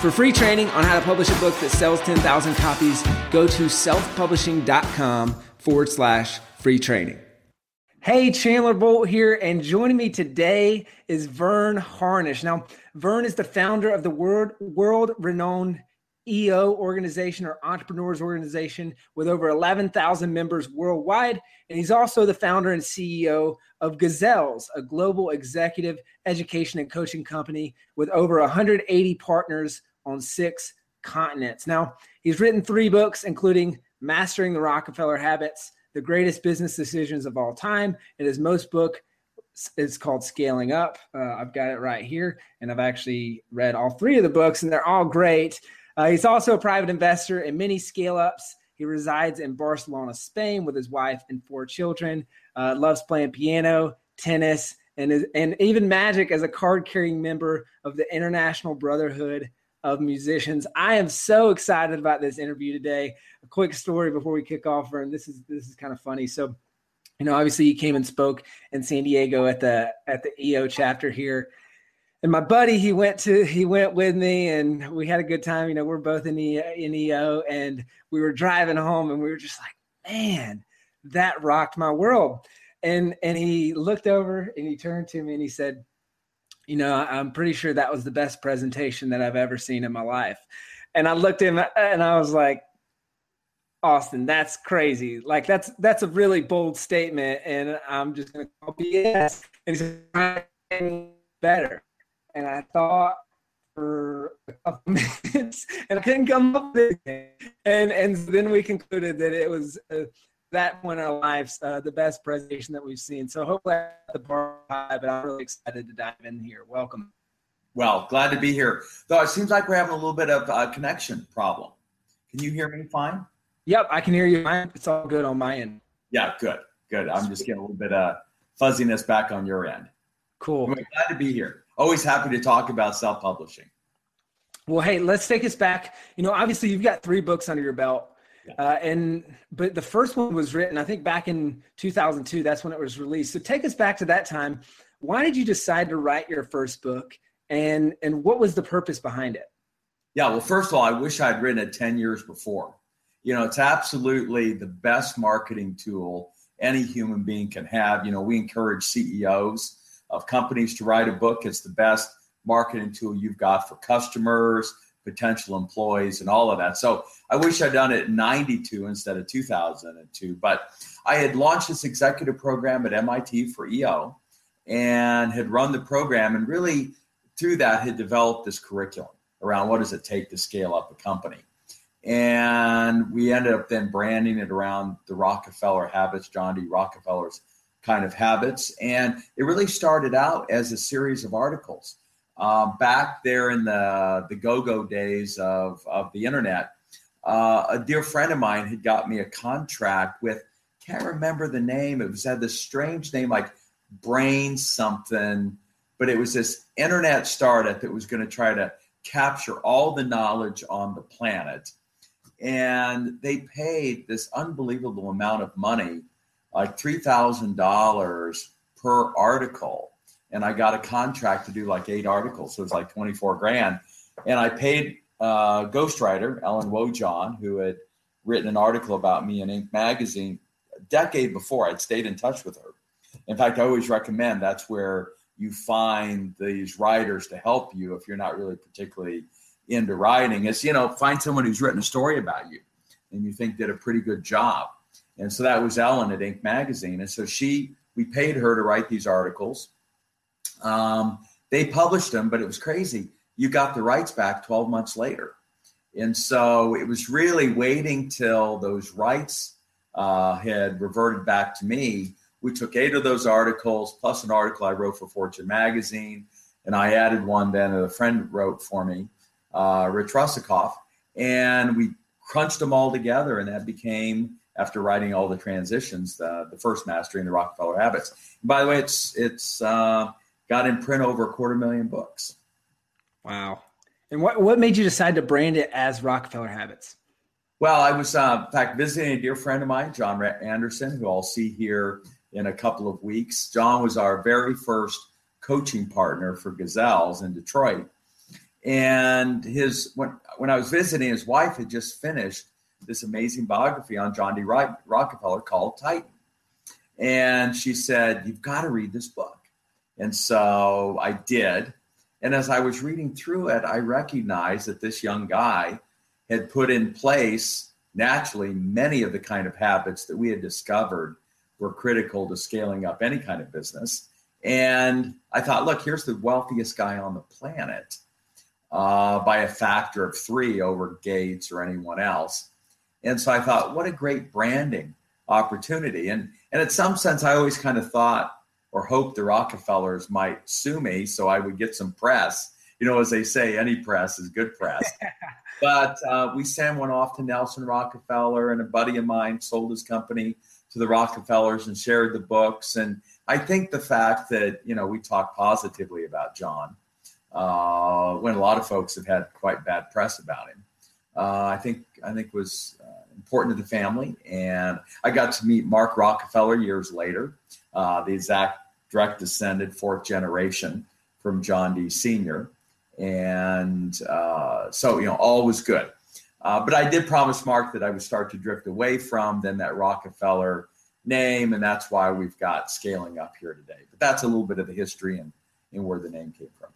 For free training on how to publish a book that sells 10,000 copies, go to selfpublishing.com forward slash free training. Hey, Chandler Bolt here, and joining me today is Verne Harnish. Now, Verne is the founder of the world, world renowned EO organization or entrepreneurs organization with over 11,000 members worldwide. And he's also the founder and CEO of Gazelles, a global executive education and coaching company with over 180 partners on six continents. Now, he's written three books, including Mastering the Rockefeller Habits, The Greatest Business Decisions of All Time, and his most book is called Scaling Up. Uh, I've got it right here, and I've actually read all three of the books, and they're all great. Uh, he's also a private investor in many scale ups. He resides in Barcelona, Spain, with his wife and four children. Uh, loves playing piano, tennis, and and even magic as a card carrying member of the International Brotherhood of Magicians. I am so excited about this interview today. A quick story before we kick off, and this is this is kind of funny. So, you know, obviously he came and spoke in San Diego at the at the EO chapter here. And my buddy, he went to he went with me, and we had a good time. You know, we're both in, e, in EO, and we were driving home, and we were just like, man, that rocked my world. And and he looked over and he turned to me and he said, you know, I'm pretty sure that was the best presentation that I've ever seen in my life. And I looked at him and I was like, Austin, that's crazy. Like that's that's a really bold statement, and I'm just gonna call BS. And he said, better. And I thought for a couple minutes, and I couldn't come up with it. And and then we concluded that it was uh, that point in our lives, uh, the best presentation that we've seen. So hopefully the bar high, but I'm really excited to dive in here. Welcome. Well, glad to be here. Though it seems like we're having a little bit of a connection problem. Can you hear me fine? Yep, I can hear you fine. It's all good on my end. Yeah, good, good. I'm just getting a little bit of fuzziness back on your end. Cool. glad to be here. Always happy to talk about self-publishing. Well, hey, let's take us back. You know, obviously you've got three books under your belt. Uh, and but the first one was written, I think, back in 2002. That's when it was released. So take us back to that time. Why did you decide to write your first book, and and what was the purpose behind it? Yeah, well, first of all, I wish I'd written it 10 years before. You know, it's absolutely the best marketing tool any human being can have. You know, we encourage CEOs of companies to write a book. It's the best marketing tool you've got for customers, potential employees and all of that. So I wish I'd done it in 92 instead of 2002. But I had launched this executive program at MIT for EO and had run the program and really through that had developed this curriculum around what does it take to scale up a company. And we ended up then branding it around the Rockefeller habits, John D. Rockefeller's kind of habits. And it really started out as a series of articles uh, back there in the the go-go days of of the internet, uh, a dear friend of mine had got me a contract with can't remember the name. It was had this strange name like Brain something, but it was this internet startup that was going to try to capture all the knowledge on the planet. And they paid this unbelievable amount of money, like $3,000 per article and I got a contract to do like eight articles. So it was like 24 grand. And I paid uh, ghostwriter, Ellen Wojahn, who had written an article about me in Inc. magazine a decade before. I'd stayed in touch with her. In fact, I always recommend that's where you find these writers to help you if you're not really particularly into writing. Is you know, find someone who's written a story about you and you think did a pretty good job. And so that was Ellen at Inc. magazine. And so she we paid her to write these articles um, they published them, but it was crazy. You got the rights back 12 months later. And so it was really waiting till those rights uh, had reverted back to me. We took eight of those articles, plus an article I wrote for Fortune magazine. And I added one then that a friend wrote for me, uh, Rich Russakoff. And we crunched them all together, and that became after writing all the transitions, the, the first mastering the Rockefeller habits. And by the way, it's it's uh, got in print over a quarter million books. Wow! And what what made you decide to brand it as Rockefeller Habits? Well, I was uh, in fact visiting a dear friend of mine, John Anderson, who I'll see here in a couple of weeks. John was our very first coaching partner for Gazelles in Detroit. And his when when I was visiting, his wife had just finished this amazing biography on John D. Rockefeller called Titan. And she said, You've got to read this book. And so I did. And as I was reading through it, I recognized that this young guy had put in place naturally many of the kind of habits that we had discovered were critical to scaling up any kind of business. And I thought, look, here's the wealthiest guy on the planet uh, by a factor of three over Gates or anyone else. And so I thought, what a great branding opportunity. And and in some sense, I always kind of thought or hoped the Rockefellers might sue me so I would get some press. You know, as they say, any press is good press. but uh, we sent one off to Nelson Rockefeller, and a buddy of mine sold his company to the Rockefellers and shared the books. And I think the fact that you know we talk positively about John uh, when a lot of folks have had quite bad press about him, uh, I think I think was uh, important to the family. And I got to meet Mark Rockefeller years later, uh, the exact direct descended fourth generation from John D. Senior, and uh, so you know all was good. Uh, but I did promise Mark that I would start to drift away from then that Rockefeller name, and that's why we've got scaling up here today. But that's a little bit of the history and, and where the name came from.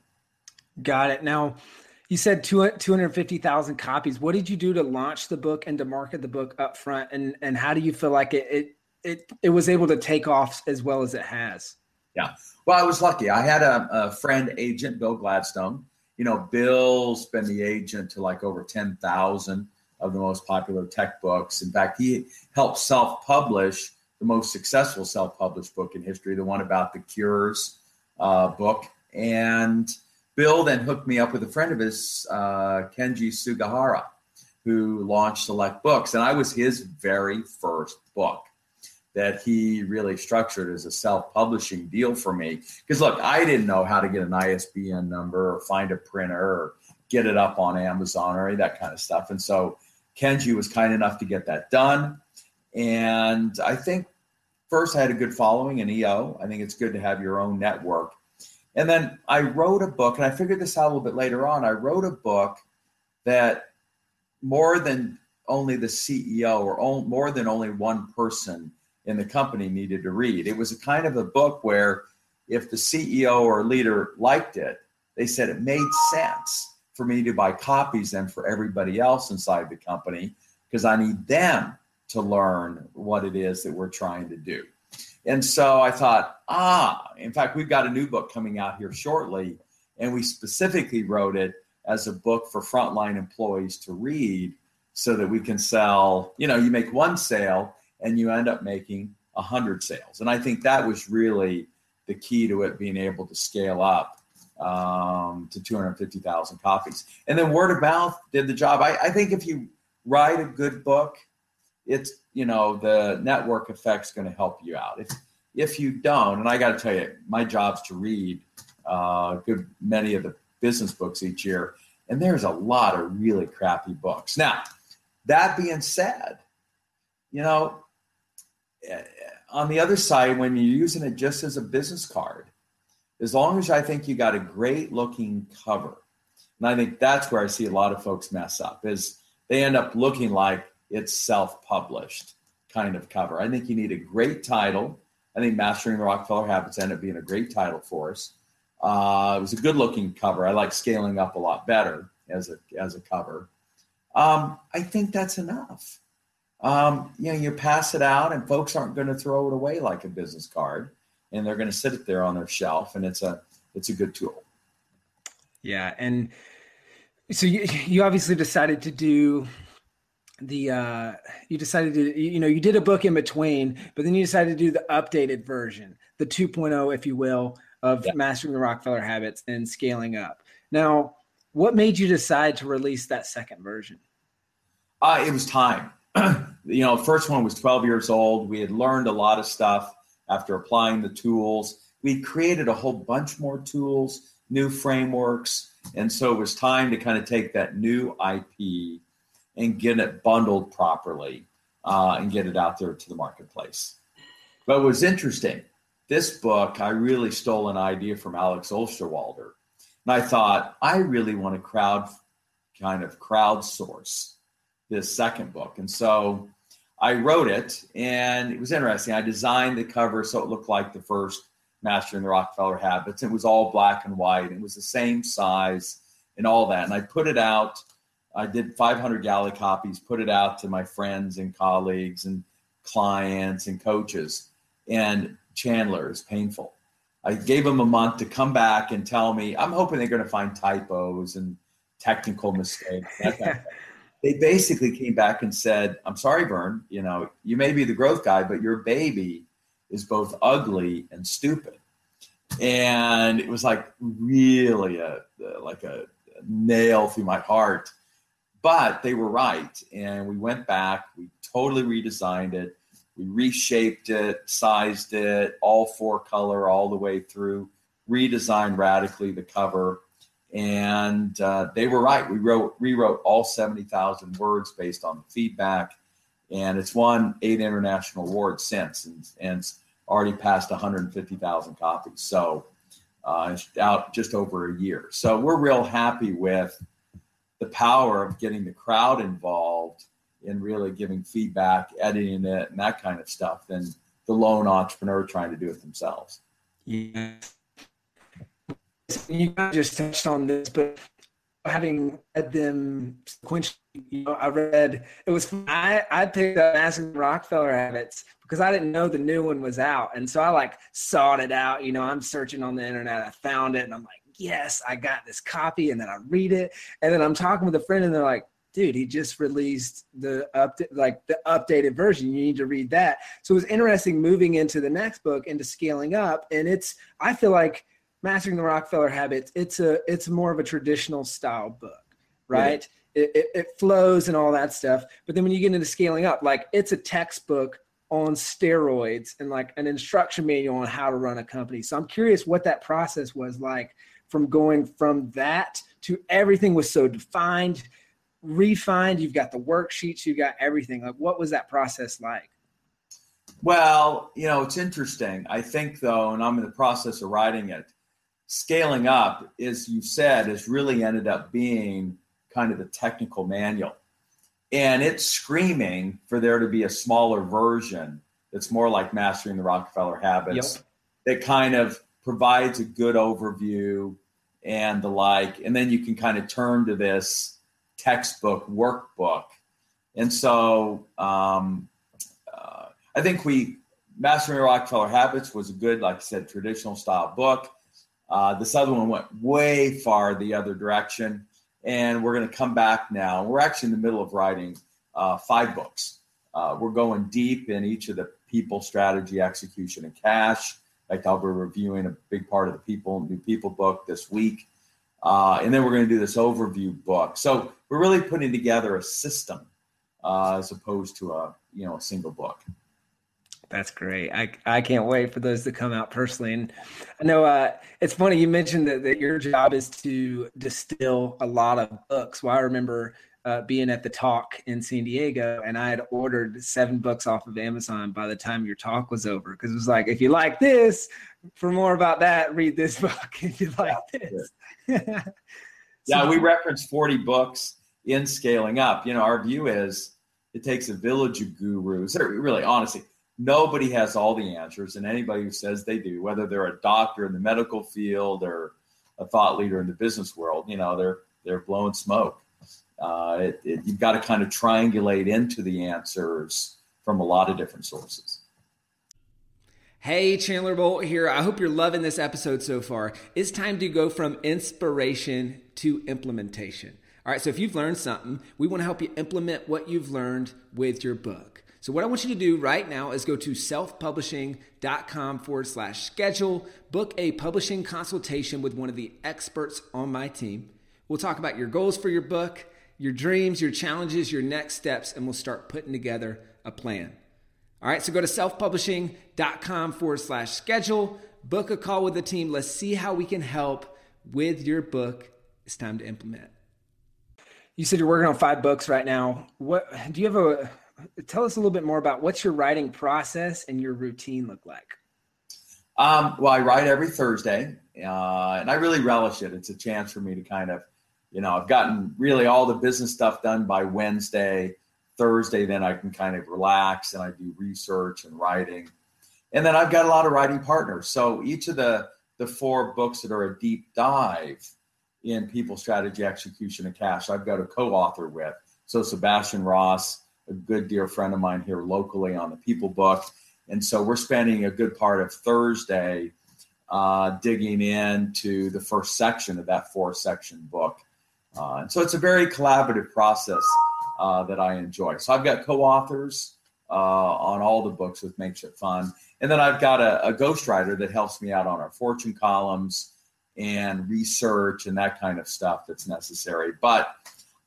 Got it. Now, you said 250,000 copies. What did you do to launch the book and to market the book up front? And, and how do you feel like it, it, it, it was able to take off as well as it has? Yeah. Well, I was lucky. I had a, a friend agent, Bill Gladstone. You know, Bill's been the agent to like over 10,000 of the most popular tech books. In fact, he helped self publish the most successful self published book in history, the one about the cures uh, book. And Bill then hooked me up with a friend of his, uh, Kenzi Sugihara, who launched Select Books. And I was his very first book that he really structured as a self publishing deal for me. Because look, I didn't know how to get an ISBN number or find a printer or get it up on Amazon or any that kind of stuff. And so Kenzi was kind enough to get that done. And I think first I had a good following in EO. I think it's good to have your own network. And then I wrote a book, and I figured this out a little bit later on. I wrote a book that more than only the CEO or more than only one person in the company needed to read. It was a kind of a book where if the CEO or leader liked it, they said it made sense for me to buy copies then for everybody else inside the company because I need them to learn what it is that we're trying to do. And so I thought, ah, in fact, we've got a new book coming out here shortly, and we specifically wrote it as a book for frontline employees to read so that we can sell. You know, you make one sale and you end up making a hundred sales. And I think that was really the key to it being able to scale up um, to 250,000 copies. And then word of mouth did the job. I, I think if you write a good book, it's you know the network effect's going to help you out. If if you don't, and I got to tell you, my job's to read uh, good many of the business books each year, and there's a lot of really crappy books. Now, that being said, you know, eh, on the other side, when you're using it just as a business card, as long as I think you got a great looking cover, and I think that's where I see a lot of folks mess up is they end up looking like it's self-published kind of cover. I think you need a great title. I think Mastering the Rockefeller Habits ended up being a great title for us. Uh, it was a good-looking cover. I like scaling up a lot better as a as a cover. Um, I think that's enough. Um, you know, you pass it out, and folks aren't going to throw it away like a business card, and they're going to sit it there on their shelf, and it's a it's a good tool. Yeah, and so you you obviously decided to do the uh you decided to you know you did a book in between but then you decided to do the updated version the 2.0 if you will of yeah. mastering the rockefeller habits and scaling up now what made you decide to release that second version Uh, it was time. you know, first one was 12 years old. We had learned a lot of stuff after applying the tools. We created a whole bunch more tools, new frameworks. And so it was time to kind of take that new IP and get it bundled properly uh, and get it out there to the marketplace. But was interesting. This book, I really stole an idea from Alex Osterwalder. And I thought, I really want to crowd kind of crowdsource this second book. And so I wrote it, and it was interesting. I designed the cover so it looked like the first Mastering the Rockefeller Habits. It was all black and white. It was the same size and all that. And I put it out. I did 500 galley copies, put it out to my friends and colleagues and clients and coaches. And Chandler is painful. I gave them a month to come back and tell me. I'm hoping they're going to find typos and technical mistakes. they basically came back and said, "I'm sorry, Verne. You know, you may be the growth guy, but your baby is both ugly and stupid." And it was like really a like a nail through my heart. But they were right, and we went back. We totally redesigned it. We reshaped it, sized it, all four color all the way through. Redesigned radically the cover and uh, they were right. We wrote rewrote all seventy thousand words based on the feedback, and it's won eight international awards since, and, and it's already passed one hundred fifty thousand copies. So uh, it's out just over a year. So we're real happy with the power of getting the crowd involved in really giving feedback, editing it, and that kind of stuff than the lone entrepreneur trying to do it themselves. Yeah you just touched on this, but having read them sequentially, you know, I read it was I I picked up Mastering Rockefeller Habits because I didn't know the new one was out, and so I like sought it out. You know, I'm searching on the internet, I found it, and I'm like, yes, I got this copy, and then I read it, and then I'm talking with a friend, and they're like. Dude, he just released the up like the updated version. You need to read that. So it was interesting moving into the next book into scaling up, and it's I feel like Mastering the Rockefeller Habits, it's a it's more of a traditional style book, right? It, it, it flows and all that stuff. But then when you get into scaling up, like it's a textbook on steroids and like an instruction manual on how to run a company. So I'm curious what that process was like from going from that to everything was so defined, refined. You've got the worksheets, you've got everything. Like, what was that process like? Well, you know, it's interesting. I think though, and I'm in the process of writing it scaling up, as you said, has really ended up being kind of the technical manual. And it's screaming for there to be a smaller version that's more like mastering the Rockefeller habits yep. that kind of provides a good overview and the like. And then you can kind of turn to this textbook workbook. And so um, uh, I think we, Mastering the Rockefeller Habits was a good, like I said, traditional style book. Uh, this other one went way far the other direction, and we're going to come back now. We're actually in the middle of writing uh, five books. Uh, we're going deep in each of the people, strategy, execution, and cash. Like I'll be reviewing a big part of the people new people book this week, uh, and then we're going to do this overview book. So we're really putting together a system uh, as opposed to a you know a single book. That's great. I, I can't wait for those to come out personally. And I know uh, it's funny you mentioned that, that your job is to distill a lot of books. Well, I remember uh, being at the talk in San Diego, and I had ordered seven books off of Amazon by the time your talk was over because it was like, if you like this, for more about that, read this book. If you like this, so, yeah, we reference forty books in scaling up. You know, our view is it takes a village of gurus. Really, honestly, nobody has all the answers, and anybody who says they do, whether they're a doctor in the medical field or a thought leader in the business world, you know, they're they're blowing smoke. Uh, it, it, you've got to kind of triangulate into the answers from a lot of different sources. Hey, Chandler Bolt here. I hope you're loving this episode so far. It's time to go from inspiration to implementation. All right, so if you've learned something, we want to help you implement what you've learned with your book. So, what I want you to do right now is go to selfpublishing.com forward slash schedule, book a publishing consultation with one of the experts on my team. We'll talk about your goals for your book, your dreams, your challenges, your next steps, and we'll start putting together a plan. All right, so go to selfpublishing.com forward slash schedule, book a call with the team. Let's see how we can help with your book. It's time to implement. You said you're working on five books right now. What do you have a tell us a little bit more about what's your writing process and your routine look like? Um, well, I write every Thursday, uh, and I really relish it. It's a chance for me to kind of, you know, I've gotten really all the business stuff done by Wednesday. Thursday, then I can kind of relax and I do research and writing. And then I've got a lot of writing partners. So each of the the four books that are a deep dive in people strategy, execution, and cash, I've got a co-author with. So Sebastian Ross, a good dear friend of mine here locally on the People book. And so we're spending a good part of Thursday uh, digging into the first section of that four section book. Uh, and so it's a very collaborative process uh, that I enjoy. So I've got co authors uh, on all the books, which makes it fun. And then I've got a, a ghostwriter that helps me out on our fortune columns and research and that kind of stuff that's necessary. But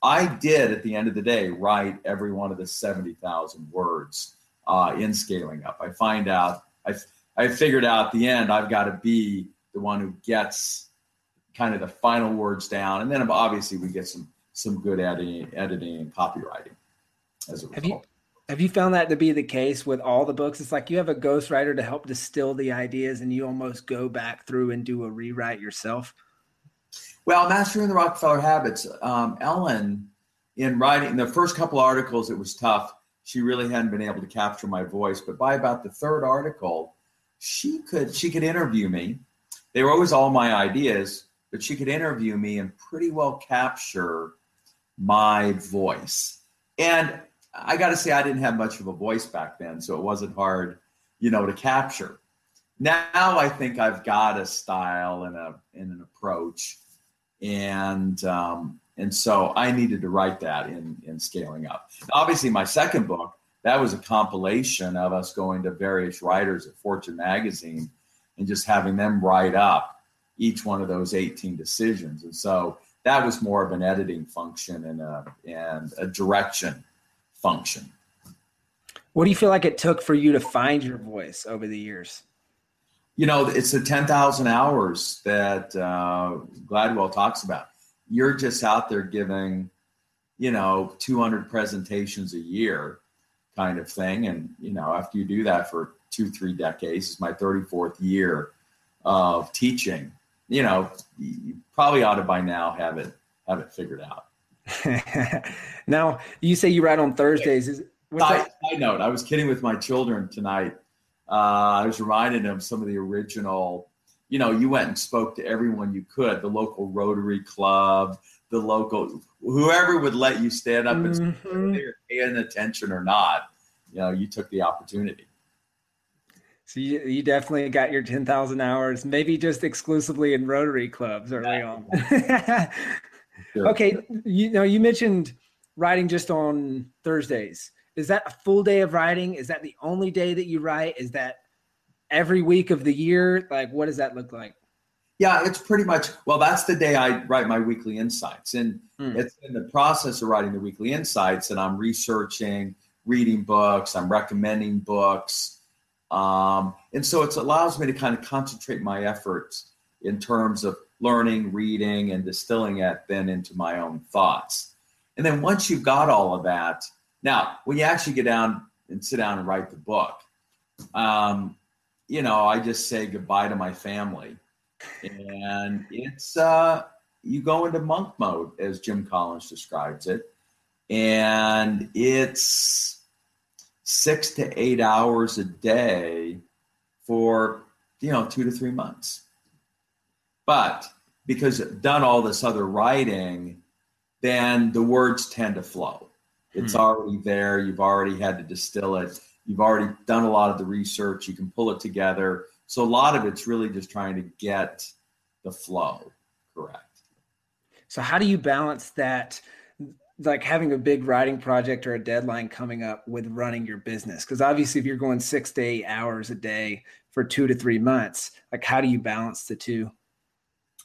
I did, at the end of the day, write every one of the 70,000 words uh, in scaling up. I find out, I, I figured out at the end, I've got to be the one who gets kind of the final words down. And then obviously we get some, some good editing, editing and copywriting as a result. Have you, have you found that to be the case with all the books? It's like you have a ghostwriter to help distill the ideas and you almost go back through and do a rewrite yourself. Well, Mastering the Rockefeller Habits, um, Ellen, in writing the first couple articles, it was tough. She really hadn't been able to capture my voice, but by about the third article, she could she could interview me. They were always all my ideas, but she could interview me and pretty well capture my voice. And I got to say, I didn't have much of a voice back then, so it wasn't hard, you know, to capture. Now I think I've got a style and a and an approach and um, and so I needed to write that in in scaling up. Obviously, my second book that was a compilation of us going to various writers at Fortune magazine and just having them write up each one of those 18 decisions. And so that was more of an editing function and a and a direction function. What do you feel like it took for you to find your voice over the years? You know, it's the 10,000 hours that uh, Gladwell talks about. You're just out there giving, you know, 200 presentations a year kind of thing. And, you know, after you do that for two, three decades, it's my 34th year of teaching, you know, you probably ought to by now have it, have it figured out. now you say you write on Thursdays. Is, side, side note, I was kidding with my children tonight uh, I was reminded of some of the original, you know, you went and spoke to everyone you could, the local Rotary Club, the local, whoever would let you stand up and mm-hmm. they were paying attention or not, you know, you took the opportunity. So you, you definitely got your 10,000 hours, maybe just exclusively in Rotary clubs early on. sure. Okay. You know, you mentioned writing just on Thursdays is that a full day of writing? Is that the only day that you write? Is that every week of the year? Like, what does that look like? Yeah, it's pretty much, well, that's the day I write my weekly insights. And mm. it's in the process of writing the weekly insights and I'm researching, reading books, I'm recommending books. Um, and so it allows me to kind of concentrate my efforts in terms of learning, reading, and distilling it then into my own thoughts. And then once you've got all of that, now, when you actually get down and sit down and write the book, um, you know, I just say goodbye to my family. And it's, uh, you go into monk mode, as Jim Collins describes it. And it's six to eight hours a day for, you know, two to three months. But because done all this other writing, then the words tend to flow. It's hmm. already there. You've already had to distill it. You've already done a lot of the research. You can pull it together. So a lot of it's really just trying to get the flow correct. So how do you balance that like having a big writing project or a deadline coming up with running your business? Because obviously if you're going six to eight hours a day for two to three months, like how do you balance the two?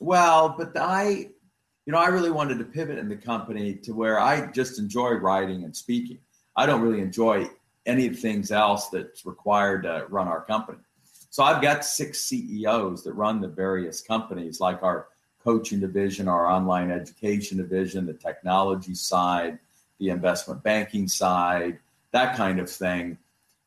Well, but I you know, I really wanted to pivot in the company to where I just enjoy writing and speaking. I don't really enjoy any of the things else that's required to run our company. So I've got six CEOs that run the various companies, like our coaching division, our online education division, the technology side, the investment banking side, that kind of thing,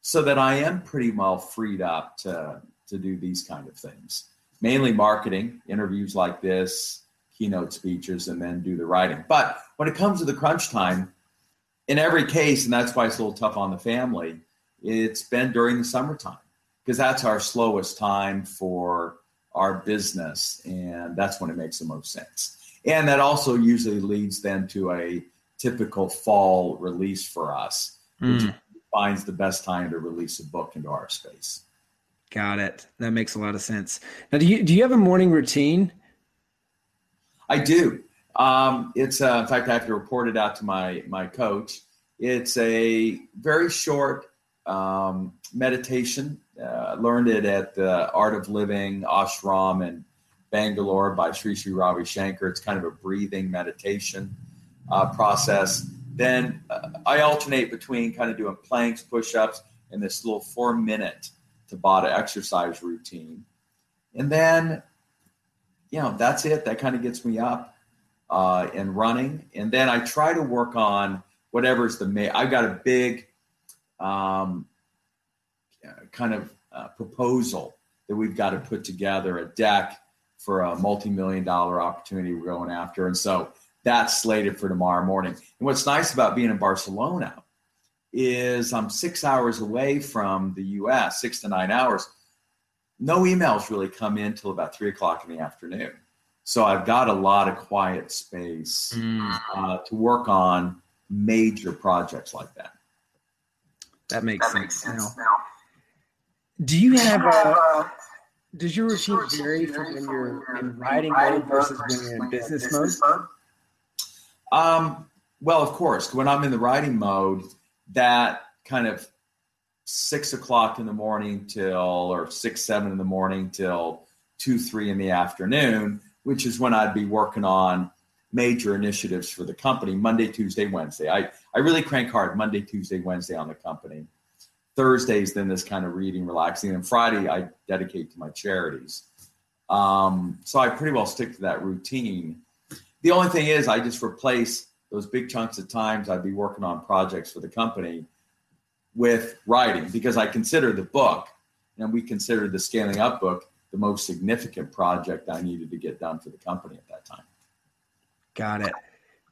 so that I am pretty well freed up to, to do these kind of things. Mainly marketing, interviews like this, keynote speeches, and then do the writing. But when it comes to the crunch time, in every case, and that's why it's a little tough on the family, it's been during the summertime because that's our slowest time for our business. And that's when it makes the most sense. And that also usually leads then to a typical fall release for us, which mm. finds the best time to release a book into our space. Got it. That makes a lot of sense. Now, do you do you have a morning routine? I do. Um, it's uh, in fact I have to report it out to my my coach. It's a very short um, meditation. Uh, learned it at the Art of Living ashram in Bangalore by Sri Sri Ravi Shankar. It's kind of a breathing meditation uh, process. Then uh, I alternate between kind of doing planks, push-ups, and this little four-minute Tabata exercise routine. And then you know, that's it. That kind of gets me up uh, and running. And then I try to work on whatever's the main. I've got a big um, kind of uh, proposal that we've got to put together a deck for a multi-million dollar opportunity we're going after. And so that's slated for tomorrow morning. And what's nice about being in Barcelona is I'm six hours away from the US, six to nine hours no emails really come in till about three o'clock in the afternoon. So I've got a lot of quiet space mm. uh, to work on major projects like that. That makes, that sense, makes sense now. now. Do you have a? Uh, does your routine vary from when you're in writing mode versus when you're in business mode? Um, well, of course, when I'm in the writing mode, that kind of six o'clock in the morning till or six seven in the morning till two three in the afternoon which is when i'd be working on major initiatives for the company monday tuesday wednesday. I, I really crank hard monday tuesday wednesday on the company. Thursdays then this kind of reading relaxing and friday i dedicate to my charities. Um, so i pretty well stick to that routine. The only thing is i just replace those big chunks of times i'd be working on projects for the company with writing because I consider the book, and we considered the scaling up book the most significant project I needed to get done for the company at that time. Got it.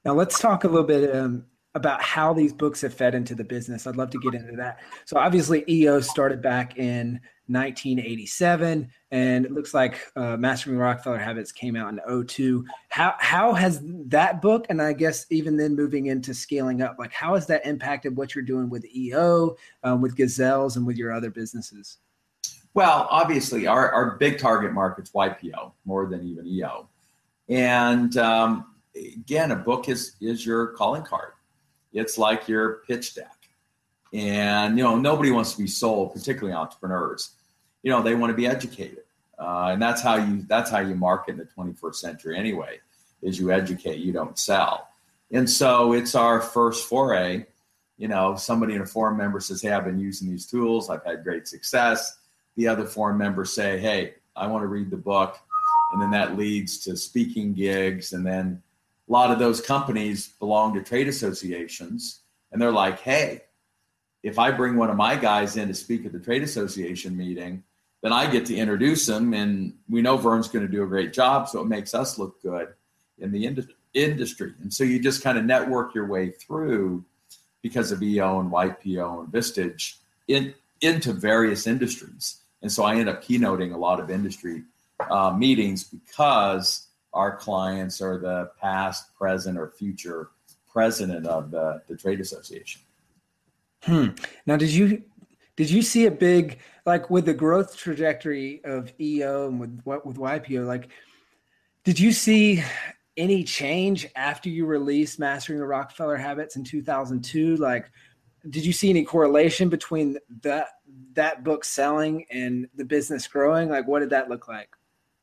Now let's talk a little bit um, about how these books have fed into the business. I'd love to get into that. So obviously, EO started back in 1987, and it looks like uh, Mastering Rockefeller Habits came out in 02. How how has that book, and I guess even then moving into scaling up, like how has that impacted what you're doing with EO, um, with Gazelles, and with your other businesses? Well, obviously, our, our big target market's YPO more than even EO, and um, again, a book is is your calling card. It's like your pitch deck. And you know, nobody wants to be sold, particularly entrepreneurs. You know they want to be educated. Uh, and that's how you that's how you market in the 21st century anyway is you educate you don't sell. And so it's our first foray. You know somebody in a forum member says hey i've been using these tools. I've had great success. The other forum members say hey i want to read the book. And then that leads to speaking gigs and then a lot of those companies belong to trade associations and they're like hey if i bring one of my guys in to speak at the trade association meeting then I get to introduce him, and we know Verne's going to do a great job, so it makes us look good in the ind- industry. And so you just kind of network your way through because of EO and YPO and Vistage in, into various industries. And so I end up keynoting a lot of industry uh, meetings because our clients are the past, present, or future president of the, the trade association. Hmm. Now, did you did you see a big like with the growth trajectory of EO and with what with YPO? Like, did you see any change after you released Mastering the Rockefeller Habits in 2002? Like, did you see any correlation between that that book selling and the business growing? Like, what did that look like?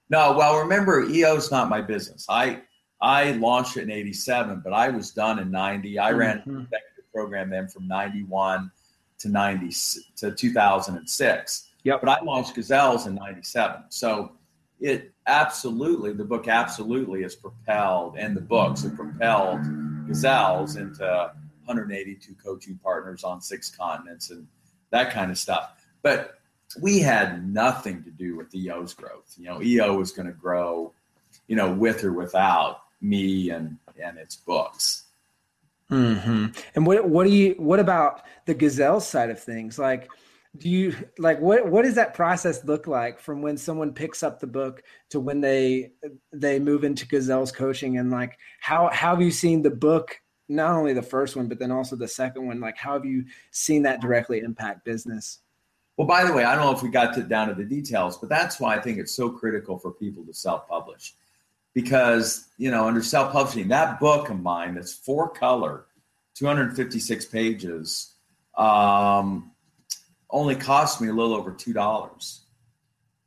No, well, remember, EO is not my business. I I launched it in 87, but I was done in 90. I mm-hmm. ran the executive program then from 91 to 90 to 2006. Yep. But I launched Gazelles in 97. So it absolutely, the book absolutely has propelled, and the books have propelled Gazelles into 182 coaching partners on six continents and that kind of stuff. But we had nothing to do with EO's growth. You know, EO was going to grow, you know, with or without me and and its books. Hmm. And what what do you what about the Gazelle side of things? Like, do you like what what does that process look like from when someone picks up the book to when they they move into Gazelle's coaching? And like, how how have you seen the book? Not only the first one, but then also the second one. Like, how have you seen that directly impact business? Well, by the way, I don't know if we got to, down to the details, but that's why I think it's so critical for people to self-publish. Because you know under self-publishing that book of mine that's four color 256 pages um, only cost me a little over two dollars.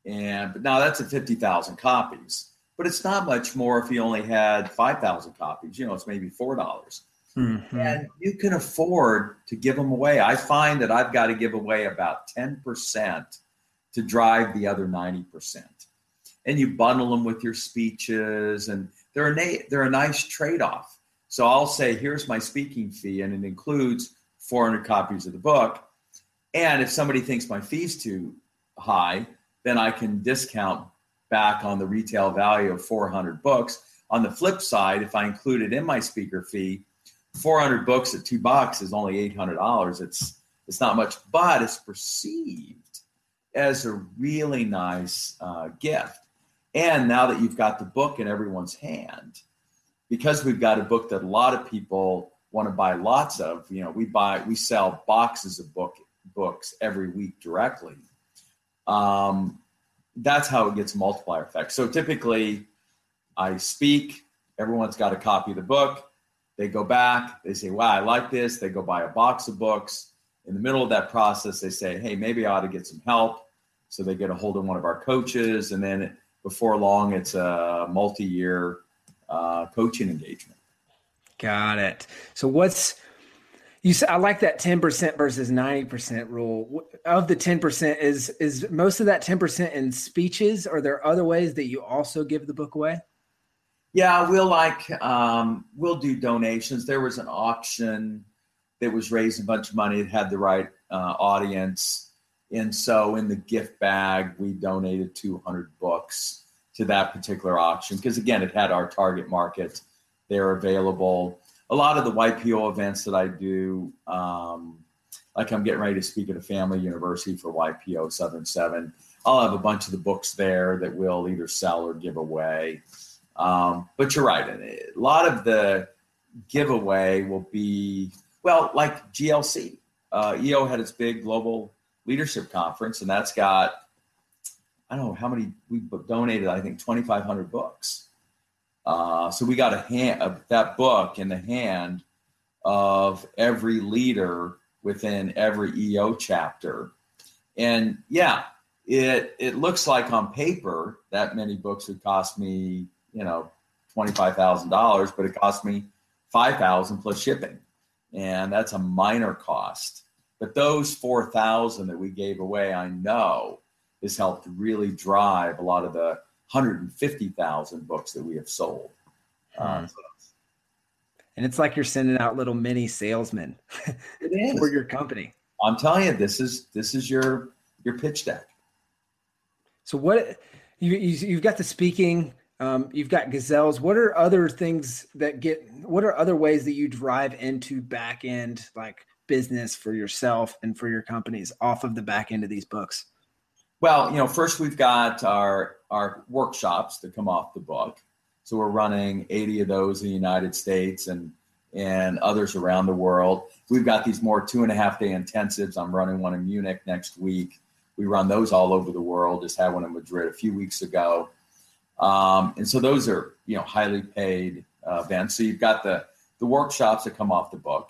And but now that's at 50000 copies but it's not much more if you only had 5000 copies you know it's maybe four dollars mm-hmm. and you can afford to give them away. I find that i've got to give away about 10% to drive the other 90% and you bundle them with your speeches and they're a na- they're a nice trade-off. So i'll say here's my speaking fee and it includes 400 copies of the book. And if somebody thinks my fee's too high then i can discount back on the retail value of 400 books. On the flip side if i include it in my speaker fee 400 books at two bucks is only $800 it's it's not much but it's perceived as a really nice uh, gift and now that you've got the book in everyone's hand, because we've got a book that a lot of people want to buy lots of, you know, we buy, we sell boxes of book books every week directly. Um, that's how it gets multiplier effect. So typically, I speak, everyone's got a copy of the book. They go back, they say, Wow, I like this. They go buy a box of books. In the middle of that process, they say, Hey, maybe I ought to get some help. So they get a hold of one of our coaches, and then before long, it's a multi-year uh, coaching engagement. Got it. So what's you said I like that 10% versus 90% rule. Of the 10% is is most of that 10% in speeches? Are there other ways that you also give the book away? Yeah, we'll like um, we'll do donations. There was an auction that was raising a bunch of money. It had the right uh, audience. And so in the gift bag, we donated 200 books to that particular auction because, again, it had our target market. They're available. A lot of the YPO events that I do, um, like I'm getting ready to speak at a family university for YPO Southern Seven. I'll have a bunch of the books there that we'll either sell or give away. Um, but you're right. A lot of the giveaway will be, well, like GLC. Uh, EO had its big global leadership conference, and that's got I don't know how many we donated. I think 2,500 books. Uh, so we got a hand of that book in the hand of every leader within every EO chapter, and yeah, it it looks like on paper that many books would cost me you know twenty five thousand dollars, but it cost me five thousand plus shipping, and that's a minor cost. But those 4,000 that we gave away, I know has helped really drive a lot of the 150,000 books that we have sold. Hmm. and it's like you're sending out little mini salesmen for your company. I'm telling you, this is this is your your pitch deck. So what you, you have got the speaking, um, you've got gazelles. What are other things that get? What are other ways that you drive into back end like business for yourself and for your companies off of the back end of these books? Well, you know, first we've got our our workshops that come off the book. So we're running 80 of those in the United States and and others around the world. We've got these more two and a half day intensives. I'm running one in Munich next week. We run those all over the world. Just had one in Madrid a few weeks ago. Um, and so those are you know highly paid uh, events. So you've got the the workshops that come off the book.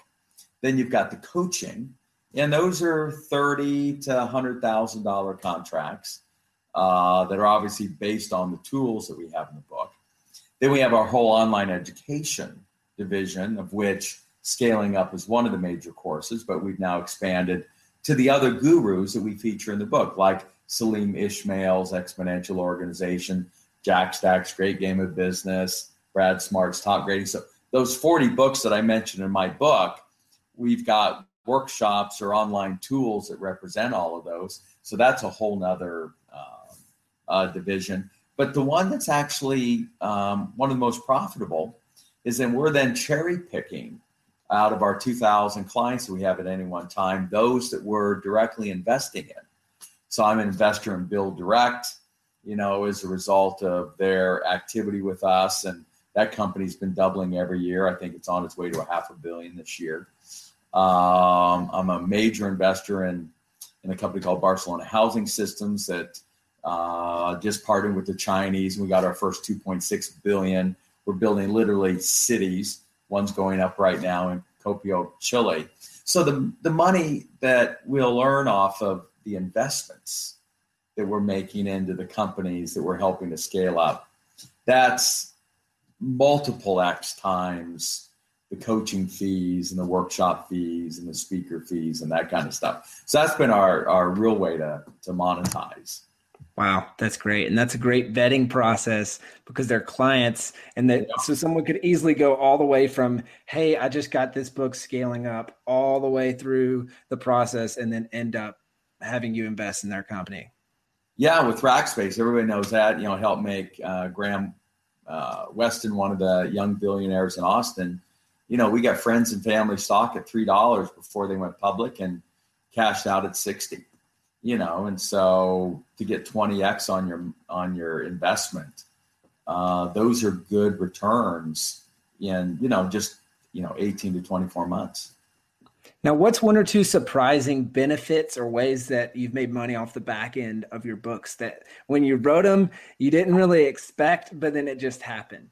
Then you've got the coaching, and those are thirty to hundred thousand dollar contracts uh, that are obviously based on the tools that we have in the book. Then we have our whole online education division, of which scaling up is one of the major courses, but we've now expanded to the other gurus that we feature in the book, like Salim Ismail's Exponential Organization, Jack Stack's Great Game of Business, Brad Smart's Top Grading. So those 40 books that I mentioned in my book, we've got workshops or online tools that represent all of those. So that's a whole nother uh, uh, division. But the one that's actually um, one of the most profitable is that we're then cherry picking out of our 2,000 clients that we have at any one time, those that we're directly investing in. So I'm an investor in Build Direct, you know, as a result of their activity with us. And that company's been doubling every year. I think it's on its way to a half a billion this year. Um, I'm a major investor in, in a company called Barcelona Housing Systems that uh, just partnered with the Chinese. And we got our first 2.6 billion. We're building literally cities. One's going up right now in Copiapó, Chile. So the, the money that we'll earn off of the investments that we're making into the companies that we're helping to scale up, that's multiple X times the coaching fees and the workshop fees and the speaker fees and that kind of stuff. So that's been our, our real way to, to monetize. Wow, that's great. And that's a great vetting process because they're clients. And that yeah. so someone could easily go all the way from, hey, I just got this book scaling up all the way through the process and then end up having you invest in their company. Yeah, with Rackspace, everybody knows that. You know, helped make uh, Graham uh, Weston one of the young billionaires in Austin. You know, we got friends and family stock at three dollars before they went public and cashed out at sixty you know, and so to get 20x on your on your investment, uh, those are good returns in you know just you know 18 to 24 months. Now, what's one or two surprising benefits or ways that you've made money off the back end of your books that when you wrote them you didn't really expect, but then it just happened?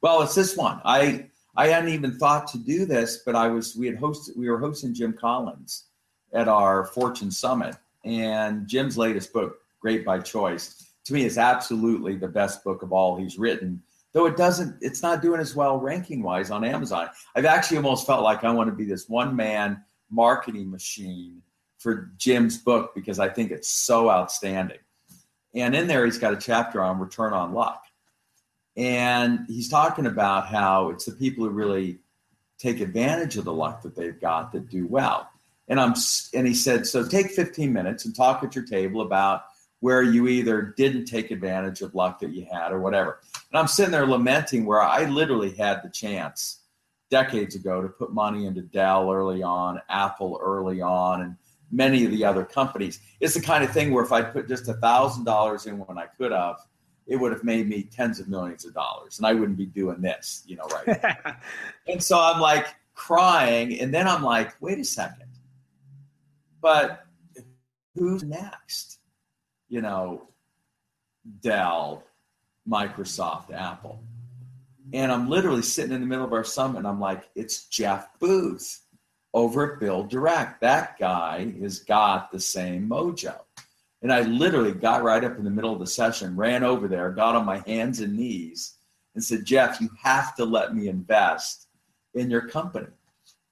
Well, it's this one. I I hadn't even thought to do this, but I was we had hosted we were hosting Jim Collins at our Fortune Summit, and Jim's latest book, Great by Choice, to me is absolutely the best book of all he's written. Though it doesn't, it's not doing as well ranking wise on Amazon. I've actually almost felt like I want to be this one man marketing machine for Jim's book because I think it's so outstanding. And in there, he's got a chapter on return on luck. And he's talking about how it's the people who really take advantage of the luck that they've got that do well. And I'm and he said, so take 15 minutes and talk at your table about where you either didn't take advantage of luck that you had or whatever. And I'm sitting there lamenting where I literally had the chance decades ago to put money into Dell early on, Apple early on, and many of the other companies. It's the kind of thing where if I put just a thousand dollars in when I could have, it would have made me tens of millions of dollars, and I wouldn't be doing this, you know, right? and so I'm like crying, and then I'm like, wait a second but who's next? You know, Dell, Microsoft, Apple. And I'm literally sitting in the middle of our summit and I'm like, it's Jeff Booth over at Build Direct. That guy has got the same mojo. And I literally got right up in the middle of the session, ran over there, got on my hands and knees, and said, Jeff, you have to let me invest in your company.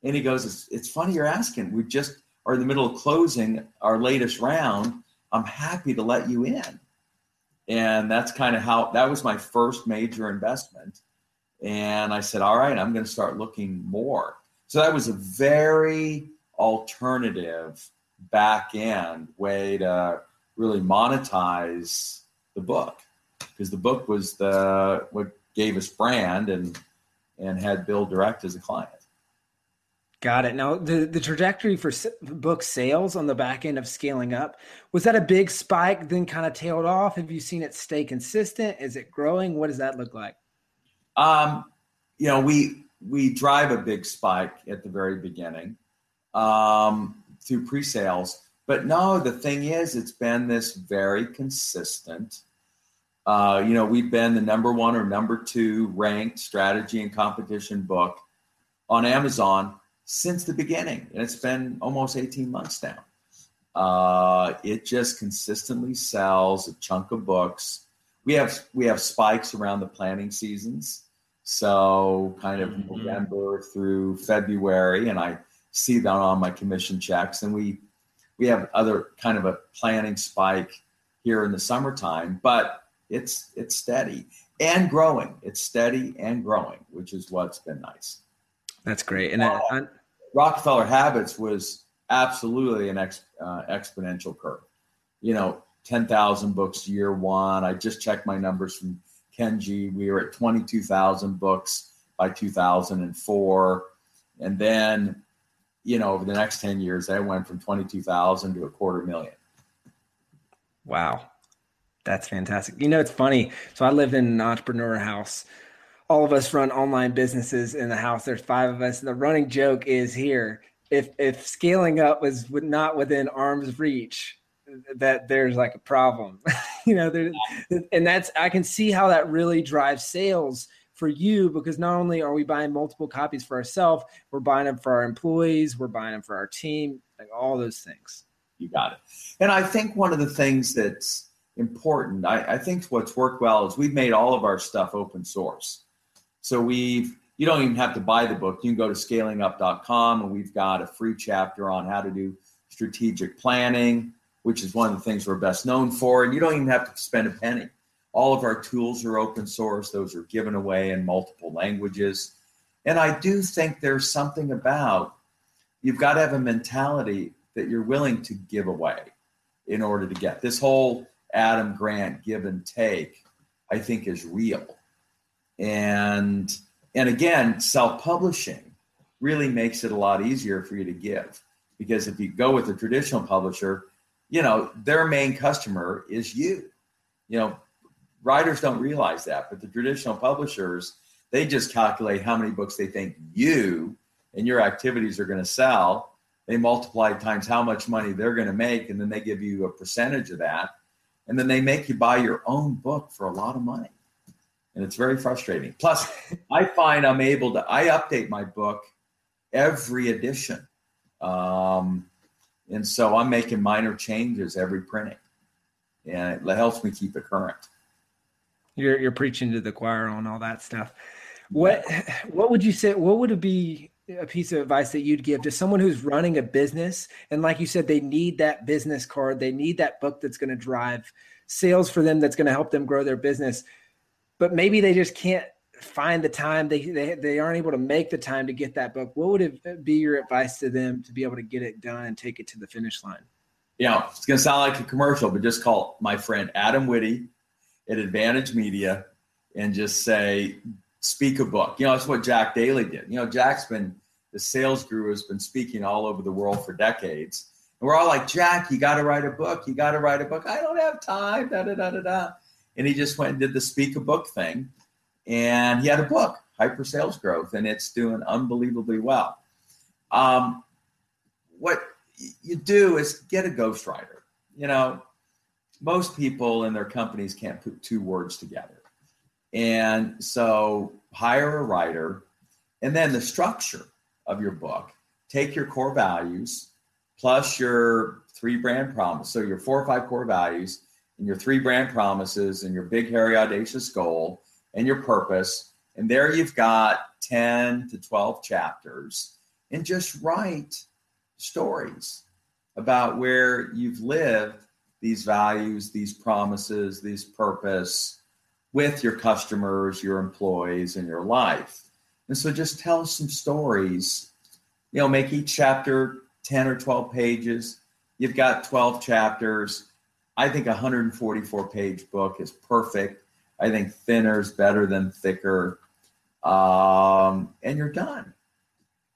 And he goes, It's, it's funny you're asking. We just are in the middle of closing our latest round, I'm happy to let you in. And that's kind of how that was my first major investment. And I said, all right, I'm going to start looking more. So that was a very alternative back end way to really monetize the book because the book was the what gave us brand and and had Build Direct as a client. Got it. Now, the, the trajectory for book sales on the back end of scaling up, was that a big spike, then kind of tailed off? Have you seen it stay consistent? Is it growing? What does that look like? Um, you know, we we drive a big spike at the very beginning um, through pre-sales, but no, the thing is, it's been this very consistent. Uh, you know, we've been the number one or number two ranked strategy and competition book on Amazon since the beginning, and it's been almost 18 months now. Uh, it just consistently sells a chunk of books. we have we have spikes around the planning seasons. So kind of Mhm. November through February, and I see that on my commission checks. And we we have other kind of a planning spike here in the summertime, but it's it's steady and growing. It's steady and growing, which is what's been nice. That's great. And I, I, Rockefeller Habits was absolutely an ex, uh, exponential curve. You know, 10,000 books year one. I just checked my numbers from Kenzi. We were at 22,000 books by 2004. And then, you know, over the next 10 years, I went from 22,000 to a quarter million. wow. That's fantastic. You know, it's funny. So I live in an entrepreneur house. All of us run online businesses in the house. There's five of us. And the running joke is here. If if scaling up was not within arm's reach, that there's like a problem. you know, there, and that's I can see how that really drives sales for you because not only are we buying multiple copies for ourselves, we're buying them for our employees, we're buying them for our team, like all those things. You got it. And I think one of the things that's important, I, I think what's worked well is we've made all of our stuff open source. So we've you don't even have to buy the book. You can go to scalingup.com and we've got a free chapter on how to do strategic planning, which is one of the things we're best known for. And you don't even have to spend a penny. All of our tools are open source, those are given away in multiple languages. And I do think there's something about you've got to have a mentality that you're willing to give away in order to get this whole Adam Grant give and take, I think is real. And and again, self-publishing really makes it a lot easier for you to give. Because if you go with a traditional publisher, you know, their main customer is you. You know, writers don't realize that, but the traditional publishers, they just calculate how many books they think you and your activities are going to sell. They multiply times how much money they're going to make, and then they give you a percentage of that. And then they make you buy your own book for a lot of money. And it's very frustrating. Plus, I find I'm able to, I update my book every edition. Um, and so I'm making minor changes every printing. And it helps me keep it current. You're you're preaching to the choir on all that stuff. What what would you say? What would it be a piece of advice that you'd give to someone who's running a business and, like you said, they need that business card, they need that book that's going to drive sales for them, that's going to help them grow their business, but maybe they just can't find the time. They they they aren't able to make the time to get that book. What would it be your advice to them to be able to get it done and take it to the finish line? Know, it's going to sound like a commercial, but just call my friend Adam Witty at Advantage Media and just say, speak a book. You know, that's what Jack Daly did. You know, Jack's been the sales guru has been speaking all over the world for decades. And we're all like, Jack, you got to write a book. You got to write a book. I don't have time. Da da da da da. And he just went and did the speak a book thing, and he had a book, Hyper Sales Growth, and it's doing unbelievably well. Um, what you do is get a ghostwriter. You know, most people in their companies can't put two words together. And so hire a writer, and then the structure of your book, take your core values plus your three brand promise. So your four or five core values and your three brand promises and your big, hairy, audacious goal and your purpose. And there you've got 10 to 12 chapters and just write stories about where you've lived these values, these promises, these purpose with your customers, your employees, and your life. And so just tell some stories. You know, make each chapter 10 or 12 pages. You've got 12 chapters. I think a 144 page book is perfect. I think thinner is better than thicker. Um, and you're done.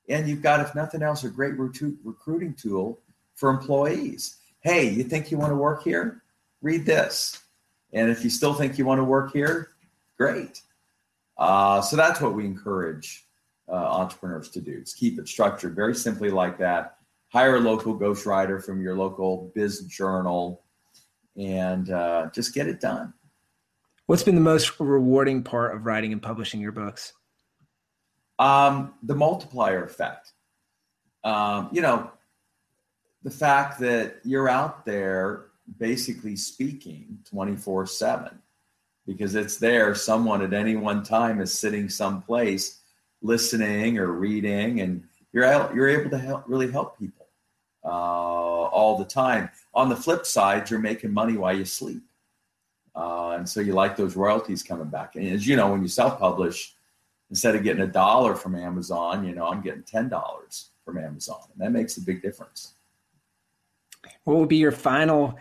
And you've got, if nothing else, a great recruit, recruiting tool for employees. Hey, you think you want to work here? Read this. And if you still think you want to work here, great. Uh, so that's what we encourage uh, entrepreneurs to do. Is keep it structured very simply like that. Hire a local ghostwriter from your local biz journal, and uh, just get it done. What's been the most rewarding part of writing and publishing your books? Um, the multiplier effect. Um, you know, the fact that you're out there basically speaking 24 7 because it's there. Someone at any one time is sitting someplace listening or reading, and you're out, you're able to help really help people uh, all the time. On the flip side, you're making money while you sleep, uh, and so you like those royalties coming back. And as you know, when you self-publish, instead of getting a dollar from Amazon, you know I'm getting ten dollars from Amazon, and that makes a big difference. What would be your final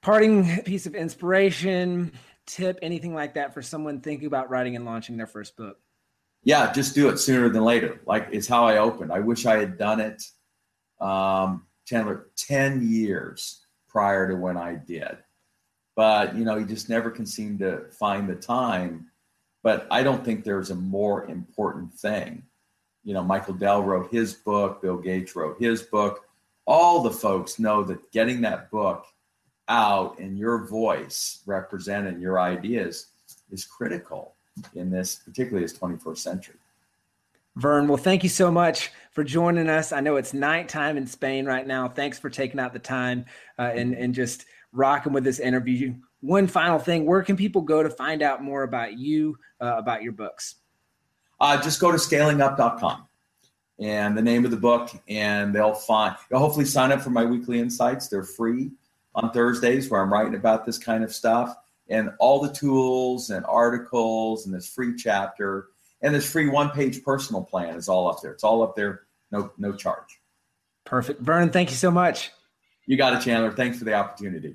parting piece of inspiration, tip, anything like that for someone thinking about writing and launching their first book? Yeah, just do it sooner than later. Like it's how I opened. I wish I had done it, um, Chandler, 10 years prior to when I did. But, you know, he just never can seem to find the time. But I don't think there's a more important thing. You know, Michael Dell wrote his book, Bill Gates wrote his book. All the folks know that getting that book out and your voice representing your ideas is critical in this, particularly this 21st century. Verne, well, thank you so much for joining us. I know it's nighttime in Spain right now. Thanks for taking out the time uh, and, and just rocking with this interview. One final thing where can people go to find out more about you, uh, about your books? Uh, just go to scalingup.com and the name of the book, and they'll find, they'll hopefully sign up for my weekly insights. They're free on Thursdays where I'm writing about this kind of stuff and all the tools and articles and this free chapter and this free one page personal plan is all up there. It's all up there, no no charge. Perfect. Vernon, thank you so much. You got it, Chandler. Thanks for the opportunity.